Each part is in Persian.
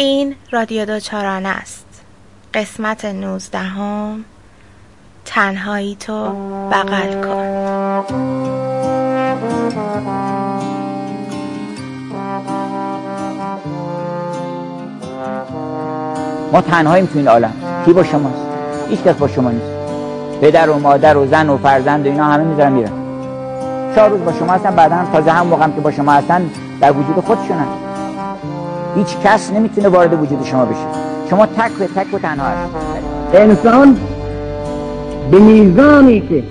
این رادیو دوچارانه است. قسمت نوزدهم. تنهایی تو بغل کن. ما تنهاییم تو این عالم. کی با شماست؟ هیچ کس با شما نیست. پدر و مادر و زن و فرزند و اینا همه می‌ذارن میرن. چهار روز با شما هستن بعدا تازه هم موقعم که با شما هستن در وجود خودشونن. هیچ کس نمی‌تونه وارد وجود شما بشه. شما تک به تک و تنها هست انسان به میزانی که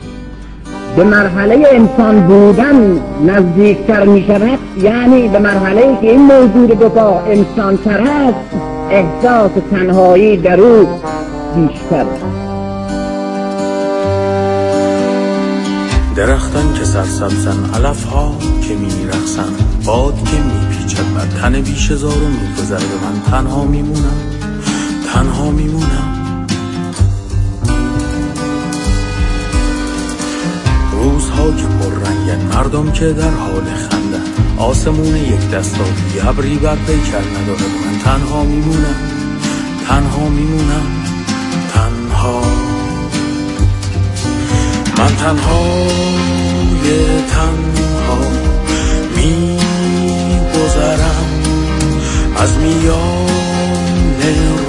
به مرحله انسان بودن نزدیکتر می شود یعنی به مرحله که این موجود دو پا انسان تر است احساس تنهایی در او بیشتر درختان که سرسبزن علف ها که می رخصن باد که می پیچد بر تن بیش هزارون میگذر به من تنها میمونم تنها میمونم. روزها که پررنگن مردم که در حال خندن آسمون یک دستا ابری بر پیکر نداره من تنها میمونم تنها میمونم تنها. من تنها یه تنها می گذرم از میان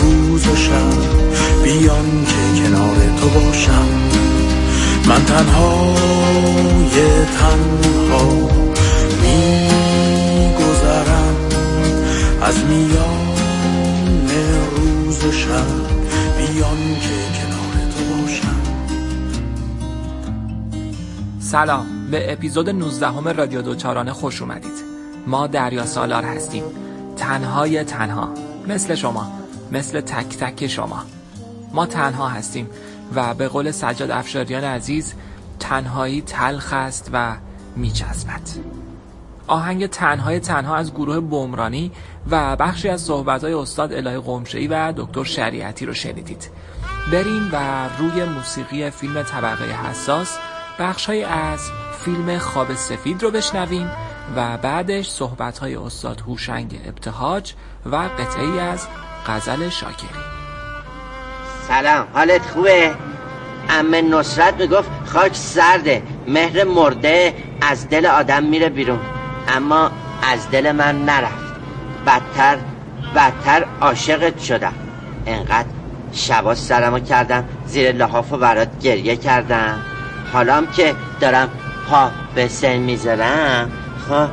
روز و شب. بیان که کنار تو باشم. من تنها یه تنها می گذرم از میان روز و شب. بیان که کنار تو باشم. سلام به اپیزود 19 همه رادیو دوچارانه خوش اومدید. ما دریا سالار هستیم. تنهای تنها. مثل شما. مثل تک تک شما. ما تنها هستیم و به قول سجاد افشاریان عزیز تنهایی تلخ است و میچسبد. آهنگ تنهای تنها از گروه بمرانی و بخشی از صحبتهای استاد الهی قمشهی و دکتر شریعتی رو شنیدید. بریم و روی موسیقی فیلم طبقه حساس بخشهایی از فیلم خواب سفید رو بشنویم و بعدش صحبتهای استاد هوشنگ ابتهاج و قطعی از غزل شاکری. سلام حالت خوبه؟ امه نصرت می‌گفت خاک سرده مهر مرده از دل آدم میره بیرون. اما از دل من نرفت. بدتر بدتر عاشقت شدم. انقدر شبا سرمو کردم زیر لحاف و برات گریه کردم. حالام که دارم پا به سن می‌ذارم خب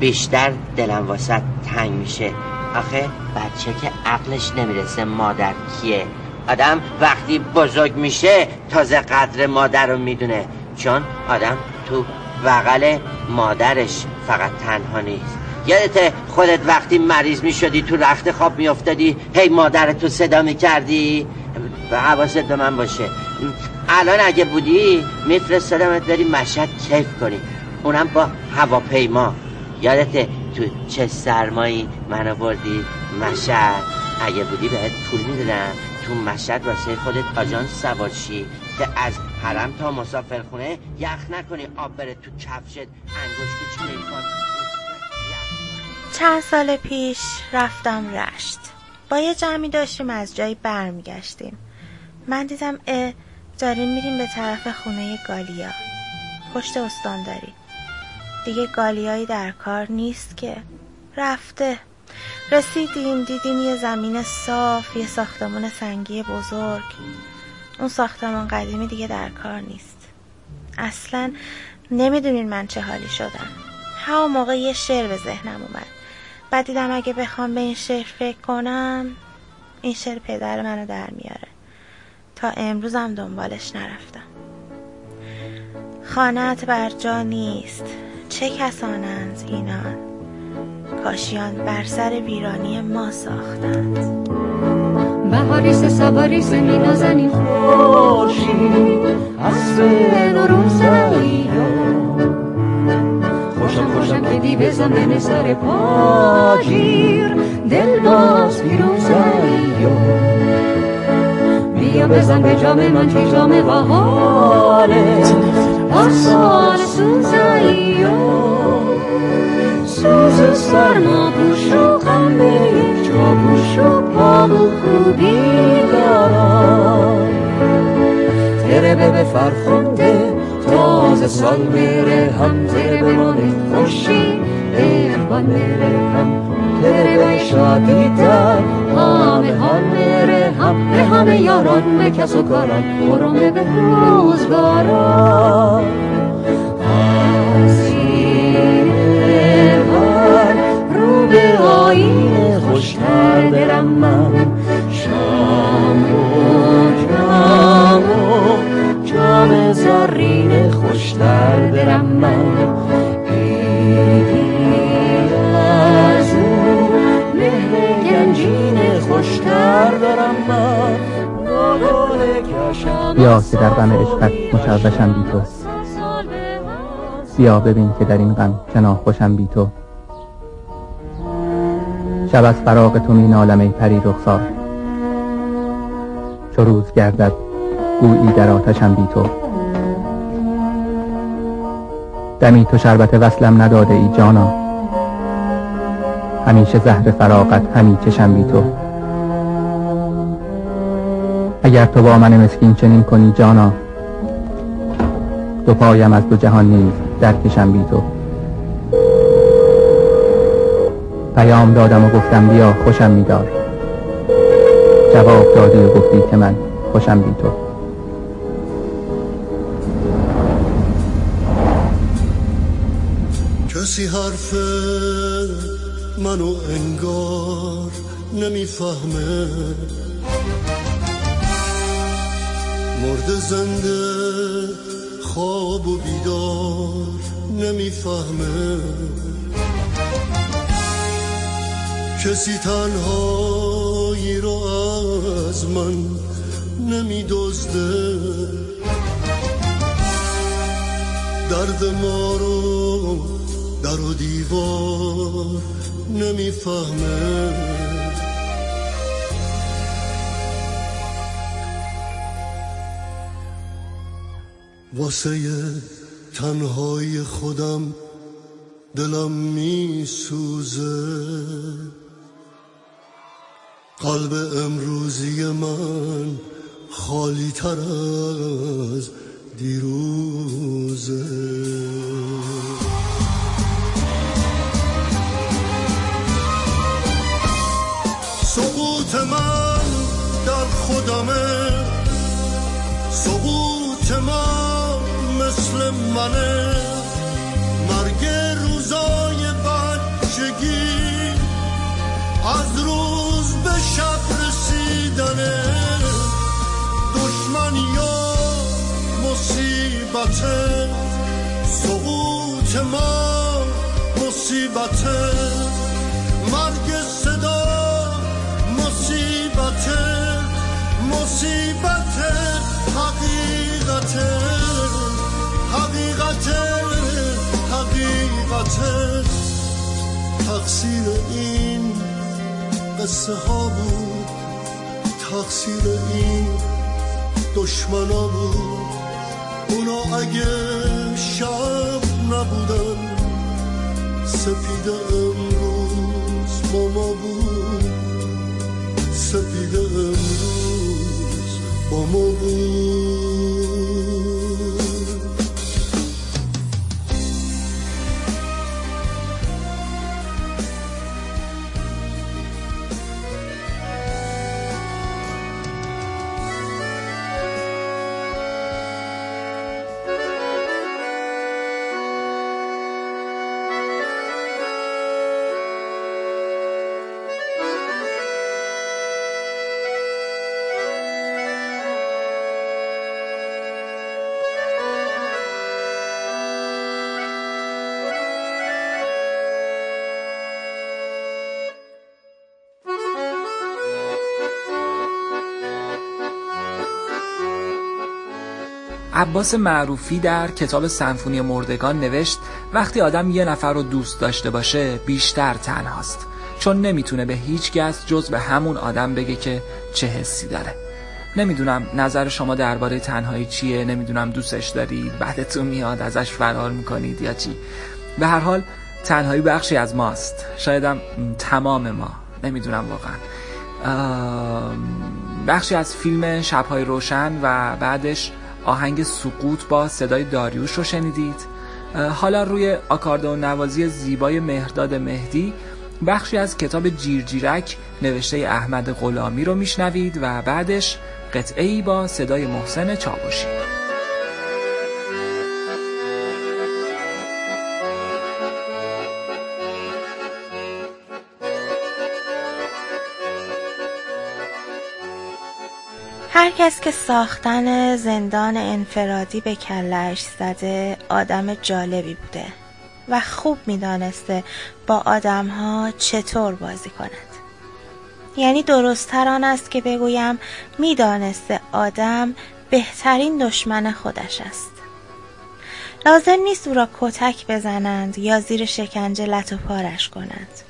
بیشتر دلم واسه تنگ میشه. آخه بچه که عقلش نمی‌رسه مادر کیه؟ آدم وقتی بزرگ میشه تازه قدر مادر رو می‌دونه. چون آدم تو بغل مادرش فقط تنها نیست. یادت خودت وقتی مریض می‌شدی تو رخت خواب میافتادی هی مادر تو صدا می‌کردی؟ و حواست به من باشه. الان اگه بودی میفرستادمت بری مشهد کیف کنی. اونم با هواپیما. یادت تو چه سرمایی منو بردی؟ مشهد. اگه بودی بهت پول می‌دادم. تو مشهد واسه خودت آجانس سوارشی که از حرم تا مسافرخونه یخ نکنی. آب بره تو کفشت. انگشت چی چند سال پیش رفتم رشت. با یه جمعی داشتیم از جایی برمیگشتیم. من دیدم اه داریم میریم به طرف خونه گالیا. پشت استانداری دیگه گالیایی در کار نیست که. رفته. رسیدیم دیدیم یه زمین صاف یه ساختمان سنگی بزرگ. اون ساختمان قدیمی دیگه در کار نیست. اصلا نمی‌دونین من چه حالی شدم. همون موقع یه شعر به ذهنم اومد. بعد دیدم اگه بخوام به این شعر فکر کنم این شعر پدر منو در میاره. تا امروزم دنبالش نرفتم. خانت بر جا نیست. چه کسانند اینان؟ کاشیان بر سر ویرانی ما ساختند. بهاریس سواریس می نازنیم خوشی از سه روزایی خوشم خوشم که دی بزن به سر پاگیر. دل باز پیروزایی بیا بزن به جام من که جام بهاره آسان سوزایی سوز سرما پوش و غم و بیداران تره به فرخونده تازه سال میره هم تره به مانه خوشی ایربان میره هم تره به شادی در همه هم میره هم به همه یاران به کس و کاران برونه به روزگاران. به آین خوشتر درم من. شام و جام و جام زرین خوشتر درم من. بیا که در غم عشقت مشوشم بی تو. بیا ببین که در این غم چنا خوشم بی تو. شب از فراغ تو می نالم ای پری رخسار. چو روز گردد گویی در آتشم بی تو. دمی تو شربت وصلم نداده ای جانا. همیشه زهر فراغت همی چشم بی تو. اگر تو با من مسکین چنین کنی جانا دو پایم از دو جهان نیز در کشم بی تو. پیام دادم و گفتم بیا خوشم میدار. جواب دادی و گفتی که من خوشم بی تو. کسی حرف منو انگار نمی‌فهمه. مرد زنده خواب و بیدار نمی‌فهمه. کسی تنهایی رو از من نمیدزده. درد ما رو در و دیوار نمی‌فهمه. واسه تنهای خودم دلم میسوزه. قلب امروزی من خالی تر از مصیبته سقوط ما مصیبته. مرگ صدا مصیبته مصیبت حقیقت حقیقت حقیقت تقصیر این قصه ها بود. تقصیر این دشمنا بود. اونا اگه شب نبودن سپید امروز با ما بود سپید امروز با ما بود عباس معروفی در کتاب سنفونی مردگان نوشت وقتی آدم یه نفر رو دوست داشته باشه بیشتر تنهاست. چون نمی‌تونه به هیچ کس جز به همون آدم بگه که چه حسی داره. نمی‌دونم نظر شما درباره تنهایی چیه نمی‌دونم دوستش دارید بعدتون میاد ازش فرار می‌کنید یا چی. به هر حال تنهایی بخشی از ماست. شایدم تمام ما. نمی‌دونم واقعا. بخشی از فیلم شبهای روشن و بعدش آهنگ سقوط با صدای داریوش رو شنیدید. حالا روی آکاردون نوازی زیبای مهرداد مهدی بخشی از کتاب جیرجیرک نوشته احمد غلامی رو میشنوید و بعدش قطعه ای با صدای محسن چابوشی هر کس که ساختن زندان انفرادی به کلش زده آدم جالبی بوده و خوب می‌دانسته با آدم ها چطور بازی کند. یعنی درستتر آن است که بگویم می‌دانسته آدم بهترین دشمن خودش است. لازم نیست او را کتک بزنند یا زیر شکنجه لط و پارش کنند.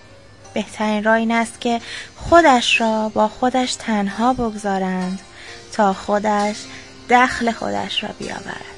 بهترین راه این است که خودش را با خودش تنها بگذارند تا خودش دخل خودش را بیاورد.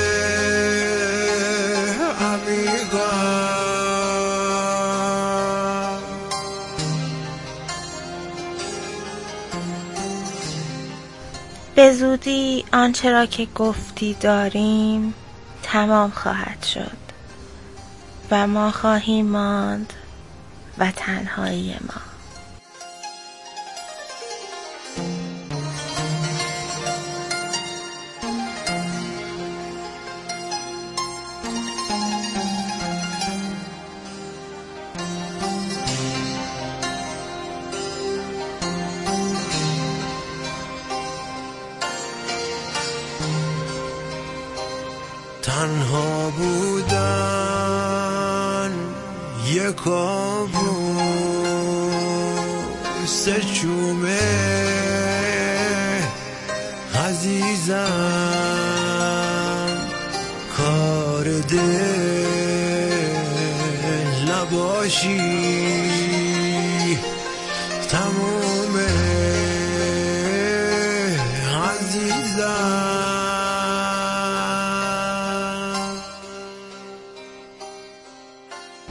زودی آنچه را که گفتی داریم تمام خواهد شد و ما خواهیم ماند و تنهایی ما.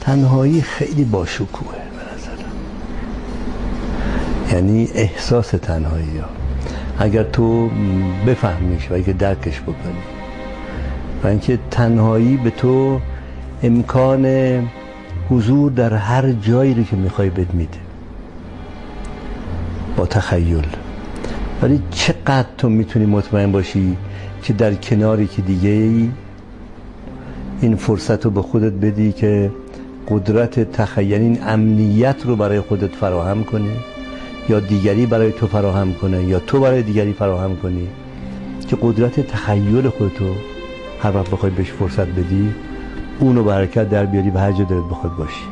تنهایی خیلی باشکوهه به یعنی احساس تنهایی ها. اگر تو بفهمیش و اگر درکش بکنی. و اینکه تنهایی به تو امکان حضور در هر جایی رو که می‌خوای بد میده. با تخیل. ولی چقدر تو می‌تونی مطمئن باشی که در کناری که دیگه ای این فرصت رو به خودت بدی که قدرت تخیل این امنیت رو برای خودت فراهم کنی یا دیگری برای تو فراهم کنه یا تو برای دیگری فراهم کنی که قدرت تخیل خودتو هر وقت بخوای بهش فرصت بدی اونو برکت در بیاری به هر جا دلت بخواد باشی.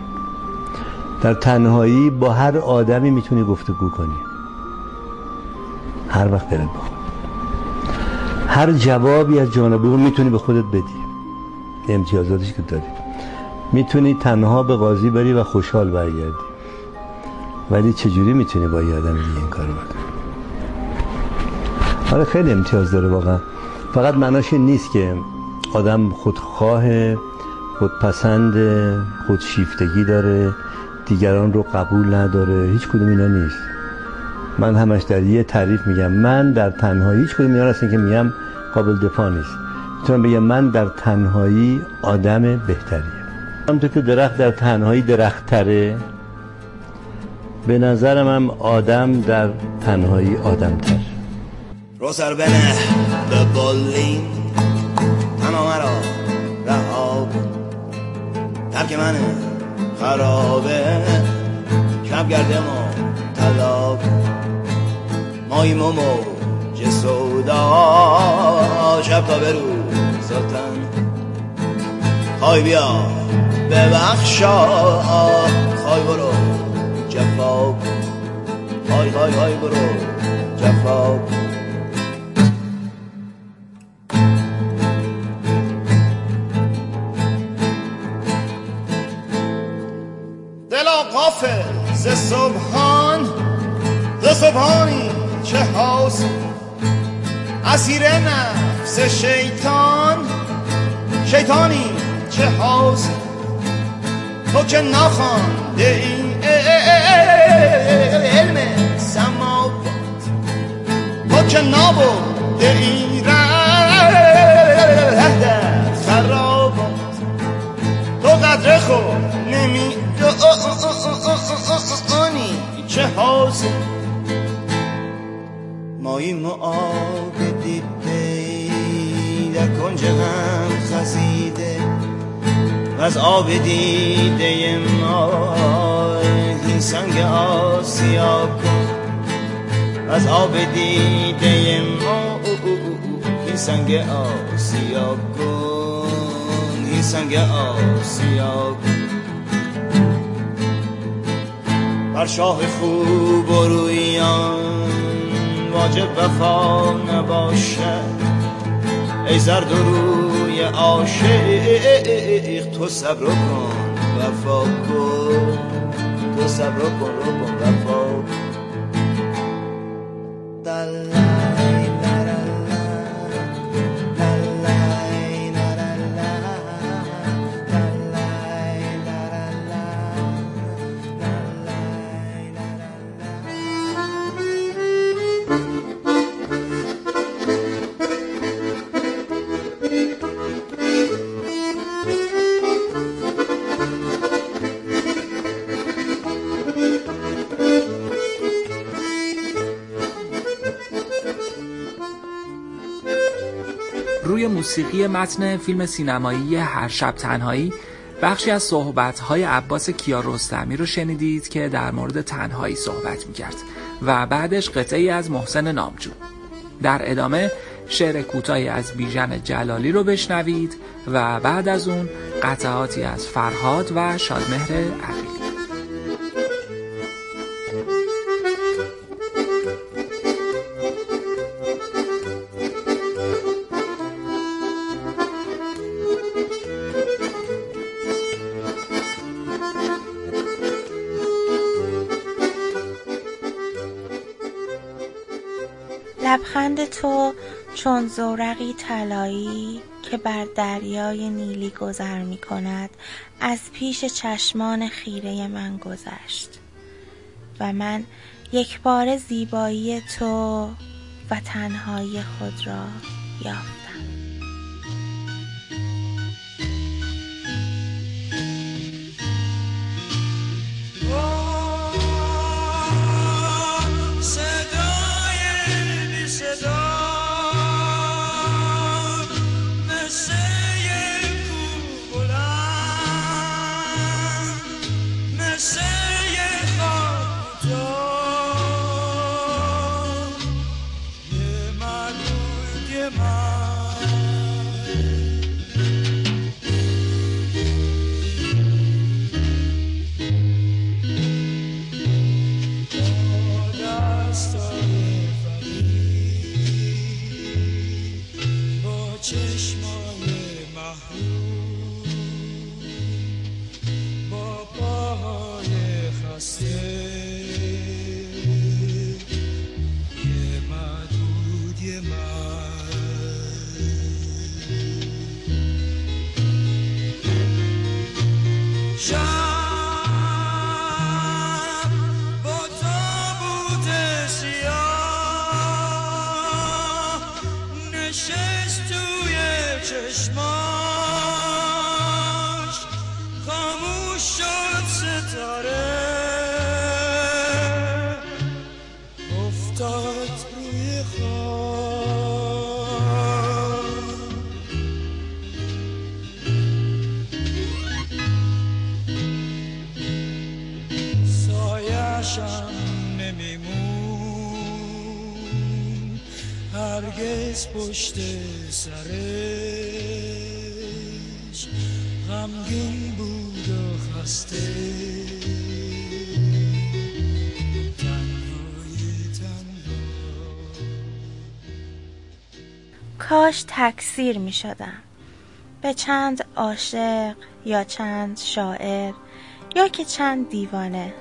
در تنهایی با هر آدمی می‌تونی گفتگو کنی. هر وقت دلت بخواد. هر جوابی از جانب اون می‌تونی به خودت بدی. امتیازاتش که داری. می‌تونی تنها به قاضی بری و خوشحال برگردی. ولی چجوری می‌تونی با یه آدم دیگه این کارو بکنی؟ آره خیلی امتیاز داره واقعا. فقط معناش نیست که آدم خودخواه خودپسند خودشیفتگی داره دیگران رو قبول نداره هیچ کدوم اینا نیست. من همش در یه تعریف میگم من در تنهایی هیچ کدوم اینا که میگم قابل دفاع نیست. می‌تونم بگم من در تنهایی آدم بهتری. همونطور که درخت در تنهایی درخت تره به نظرم هم آدم در تنهایی آدم تر رو بنه به بالین تنها مرا رها ترک منه خرابه شب گرده ما طلا کن. ماییم و موج سودا شب تا برو سلطن خواهی بیا. ببخشا. خواهی برو جفا. خواهی خواهی خواهی برو جفا. دلا قافل ز صبحان ز صبحانی چه حوز اسیر نفس شیطان شیطانی چه حوز تو که نخوانده این علم سماوات تو که نبوده این ره در خرابات تو قدر خود نمی دانی چه حوز ماییم و آب دیده در کنج غم خزیده و از آب دیده ما این سنگ آسیا کن. و از آب دیده ما این سنگ آسیا کن. این سنگ آسیا کن. بر شاه خوب و رویان واجب وفا نباشد. ای زرد و عاشق تو صبر کن وفا کن. تو صبر کن رو کن وفا موسیقی متن فیلم سینمایی هر شب تنهایی. بخشی از صحبت‌های عباس کیارستمی رو شنیدید که در مورد تنهایی صحبت می‌کرد و بعدش قطعی از محسن نامجو. در ادامه شعر کوتاهی از بیژن جلالی رو بشنوید و بعد از اون قطعاتی از فرهاد و شادمهر لبخند تو چون زورقی طلایی که بر دریای نیلی گذر می کند از پیش چشمان خیره من گذشت. و من یک بار زیبایی تو و تنهایی خود را یافتم. my افتاد روی خان سایشم نمیمون. هرگز پشت سرش غمگین بود و خسته. کاش تکثیر می شدم به چند عاشق یا چند شاعر یا که چند دیوانه.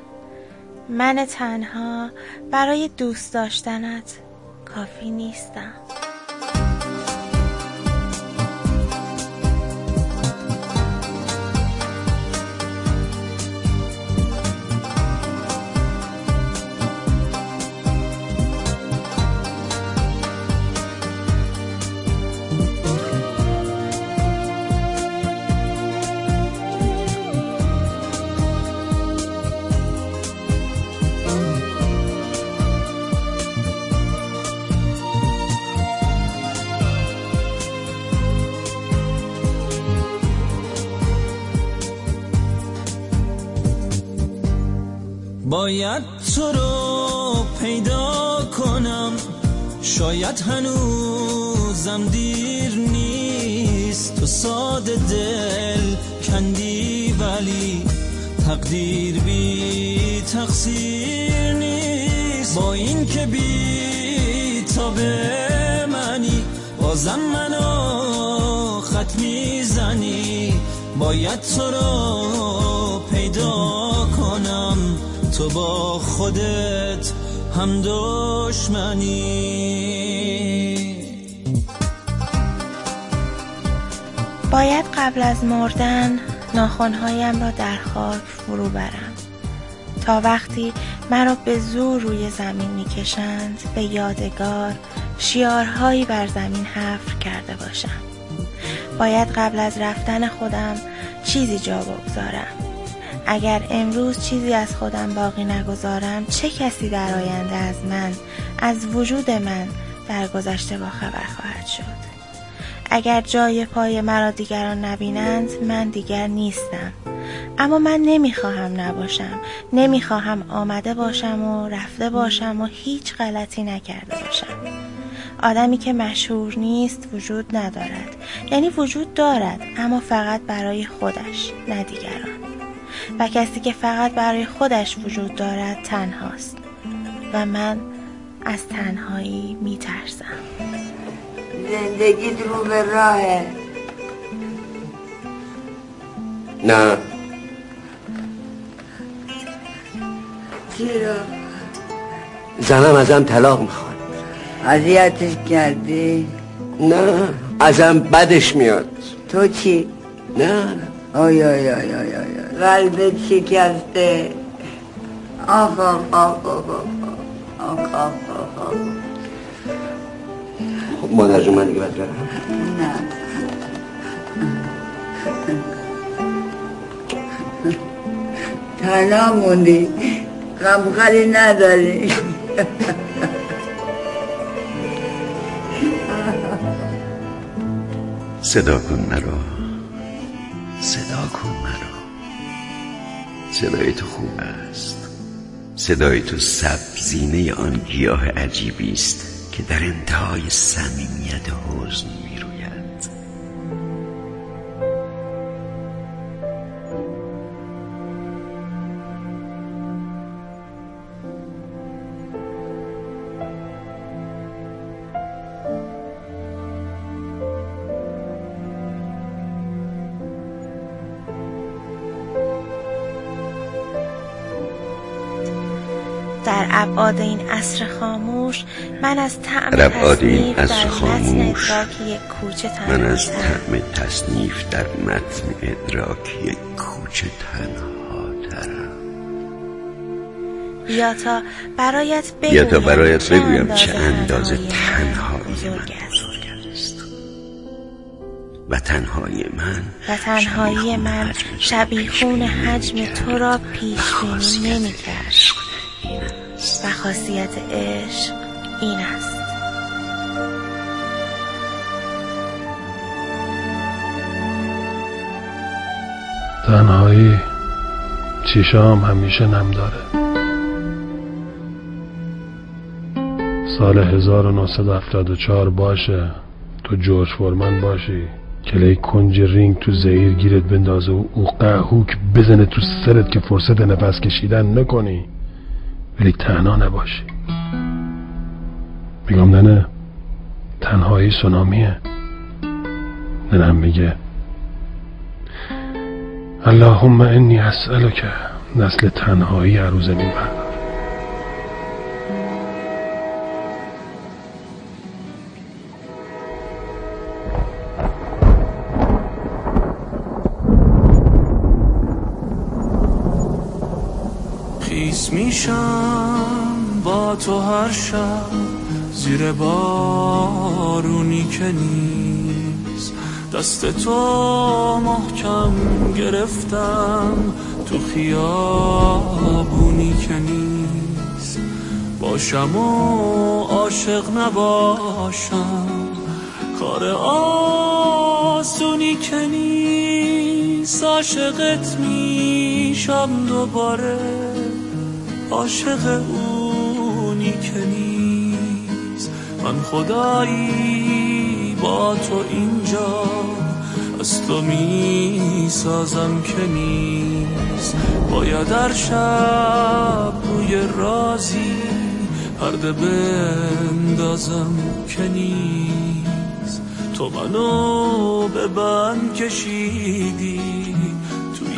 من تنها برای دوست داشتنت کافی نیستم. باید تو رو پیدا کنم. شاید هنوزم دیر نیست. تو ساده دل کندی ولی تقدیر بی تقصیر نیست. با این که بی تا به منی بازم منو خط می‌زنی. باید تو رو پیدا تو با خودت هم دشمنی. باید قبل از مردن ناخونهایم را در خاک فرو برم. تا وقتی مرا به زور روی زمین می‌کشند به یادگار شیارهایی بر زمین حفر کرده باشم. باید قبل از رفتن خودم چیزی جا بگذارم. اگر امروز چیزی از خودم باقی نگذارم چه کسی در آینده از من از وجود من در گذشته با خبر خواهد شد؟ اگر جای پای مرا دیگران نبینند من دیگر نیستم. اما من نمی‌خواهم نباشم. نمی‌خواهم آمده باشم و رفته باشم و هیچ غلطی نکرده باشم. آدمی که مشهور نیست وجود ندارد. یعنی وجود دارد اما فقط برای خودش نه دیگران. و کسی که فقط برای خودش وجود دارد تنهاست. و من از تنهایی میترسم. زندگی رو به راهه. نه. چرا؟ زنم ازم طلاق می‌خواد. اذیتش کردی؟ نه ازم بدش میاد. تو چی؟ نه. آی آی آی آی آی. قلبت شکسته آخ آخ آخ آخ آخ آخ آخ خب مادر جون من دیگه باید برم. نه. تنها موندی. غمخری نداری. صدا کن مرا. صدا کن مرا. صدای تو خوب است. صدای تو سبزینه آن گیاه عجیبی است که در انتهای صمیمیت حزن می‌روید ابعاد این عصر خاموش من از طعم تصنیف در متن ادراک یک کوچه من از. طعم تصنیف در متن ادراکی کوچه تنها ترم بیا تا برایت بگویم بیا تا برایت بگویم چه اندازه تنهایی من. بزرگ است. و تنهایی من و تنهایی من شبیخون حجم تو را پیش بینی نمی کرد و خاصیت عشق این است. تنهایی چیشام همیشه نم داره. سال 1974 باشه. تو جورج فورمن باشی. کلی کنج رینگ تو زهیر گیرت بندازه و او قهوک بزنه تو سرت که فرصت نفس کشیدن نکنی. ولی تنها نباشی. میگم نه تنهایی سونامیه. ننم میگه. اللهم انی اسألک نسل تنهایی عروض زمین میشم با تو هر شب زیر بارونی که نیست. دست تو محکم گرفتم تو خیابونی که نیست. باشم و عاشق نباشم کار آسونی که نیست. عاشقت میشم دوباره. عاشق اونی که نیست. من خدایی با تو اینجا. از تو می سازم که نیست. باید در شب روی رازی پرده بندازم که نیست. تو منو به بند کشیدی.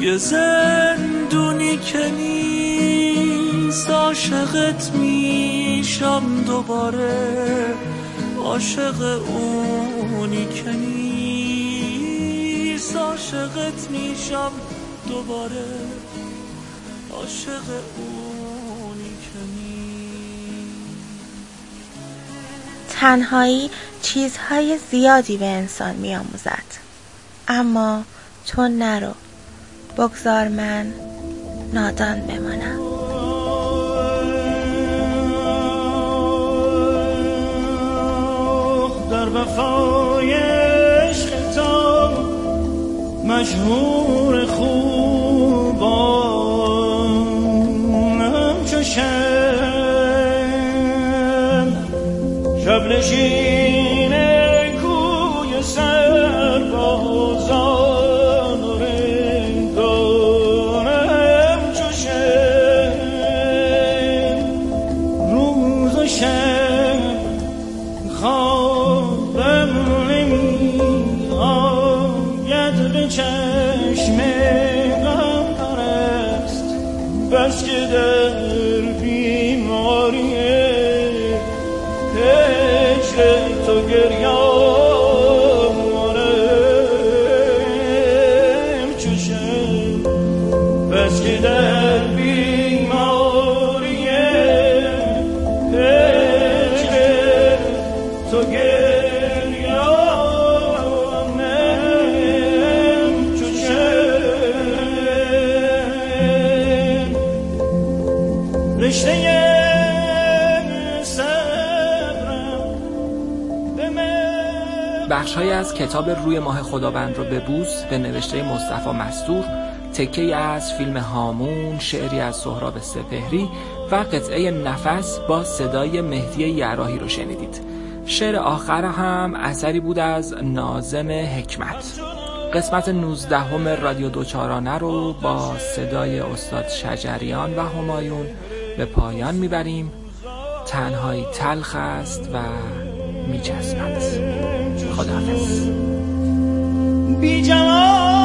توی زندونی که نیست عاشقت میشم دوباره. عاشق اونی که نیست عاشقت میشم دوباره. عاشق اونی که تنهایی چیزهای زیادی به انسان میآموزد. اما تو نرو. بگذار من نادان بمانم. در وفای عشق تو مشهور خوبان. همچو شم شب نشین. از کتاب روی ماه خداوند رو ببوس به نوشته مصطفی مستور تکه از فیلم هامون شعری از سهراب سپهری و قطعه نفس با صدای مهدی یراحی رو شنیدید. شعر آخر هم اثری بود از نازم حکمت. قسمت 19 همه رادیو دوچارانه رو با صدای استاد شجریان و همایون به پایان می‌بریم. تنهایی تلخ است و میچسبد. خداحافظ بی جواب